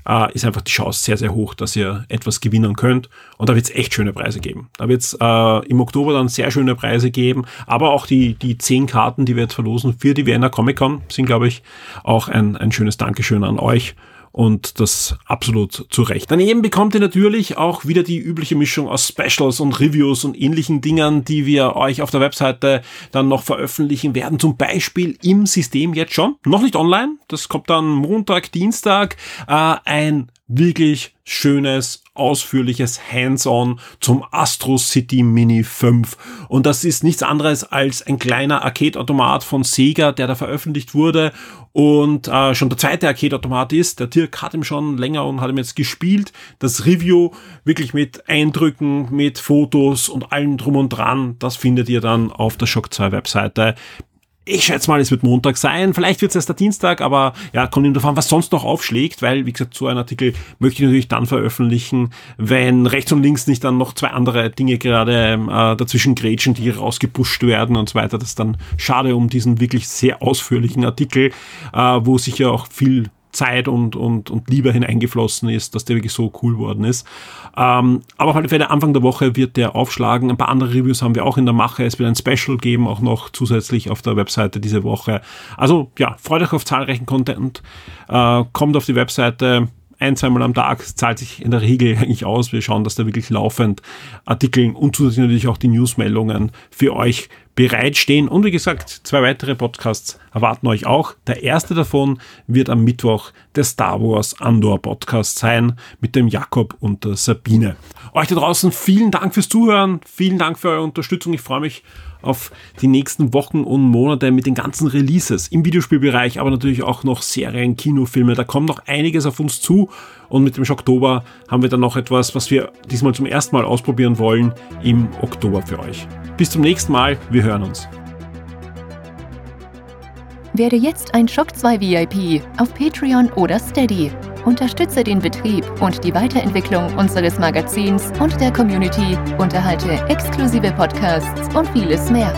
äh, ist einfach die Chance sehr, sehr hoch, dass ihr etwas gewinnen könnt. Und da wird es echt schöne Preise geben. Da wird es äh, im Oktober dann sehr schöne Preise geben, aber auch die, die zehn Karten, die wir jetzt verlosen für die Vienna Comic Con, sind, glaube ich, auch ein, ein schönes Dankeschön an euch und das absolut zu Recht. Daneben bekommt ihr natürlich auch wieder die übliche Mischung aus Specials und Reviews und ähnlichen Dingen, die wir euch auf der Webseite dann noch veröffentlichen werden. Zum Beispiel im System jetzt schon. Noch nicht online. Das kommt dann Montag, Dienstag. Äh, ein wirklich schönes, ausführliches Hands-on zum Astro City Mini 5. Und das ist nichts anderes als ein kleiner Arcade-Automat von Sega, der da veröffentlicht wurde und äh, schon der zweite Arcade-Automat ist. Der Dirk hat ihm schon länger und hat ihm jetzt gespielt. Das Review wirklich mit Eindrücken, mit Fotos und allem drum und dran, das findet ihr dann auf der Shock 2 Webseite. Ich schätze mal, es wird Montag sein. Vielleicht wird es erst der Dienstag, aber ja, kommt ihm davon, was sonst noch aufschlägt, weil, wie gesagt, so ein Artikel möchte ich natürlich dann veröffentlichen, wenn rechts und links nicht dann noch zwei andere Dinge gerade äh, dazwischen grätschen, die rausgepusht werden und so weiter. Das ist dann schade um diesen wirklich sehr ausführlichen Artikel, äh, wo sicher auch viel Zeit und, und, und Liebe hineingeflossen ist, dass der wirklich so cool worden ist. Ähm, aber auf alle Fälle Anfang der Woche wird der aufschlagen. Ein paar andere Reviews haben wir auch in der Mache. Es wird ein Special geben, auch noch zusätzlich auf der Webseite diese Woche. Also ja, freut euch auf zahlreichen Content. Äh, kommt auf die Webseite ein, zweimal am Tag zahlt sich in der Regel eigentlich aus. Wir schauen, dass da wirklich laufend Artikel und zusätzlich natürlich auch die Newsmeldungen für euch bereitstehen. Und wie gesagt, zwei weitere Podcasts erwarten euch auch. Der erste davon wird am Mittwoch der Star Wars Andor Podcast sein mit dem Jakob und der Sabine. Euch da draußen vielen Dank fürs Zuhören, vielen Dank für eure Unterstützung. Ich freue mich auf die nächsten Wochen und Monate mit den ganzen Releases im Videospielbereich, aber natürlich auch noch Serien, Kinofilme. Da kommt noch einiges auf uns zu und mit dem Oktober haben wir dann noch etwas, was wir diesmal zum ersten Mal ausprobieren wollen im Oktober für euch. Bis zum nächsten Mal, wir hören uns. Werde jetzt ein Shock 2 VIP auf Patreon oder Steady. Unterstütze den Betrieb und die Weiterentwicklung unseres Magazins und der Community, unterhalte exklusive Podcasts und vieles mehr.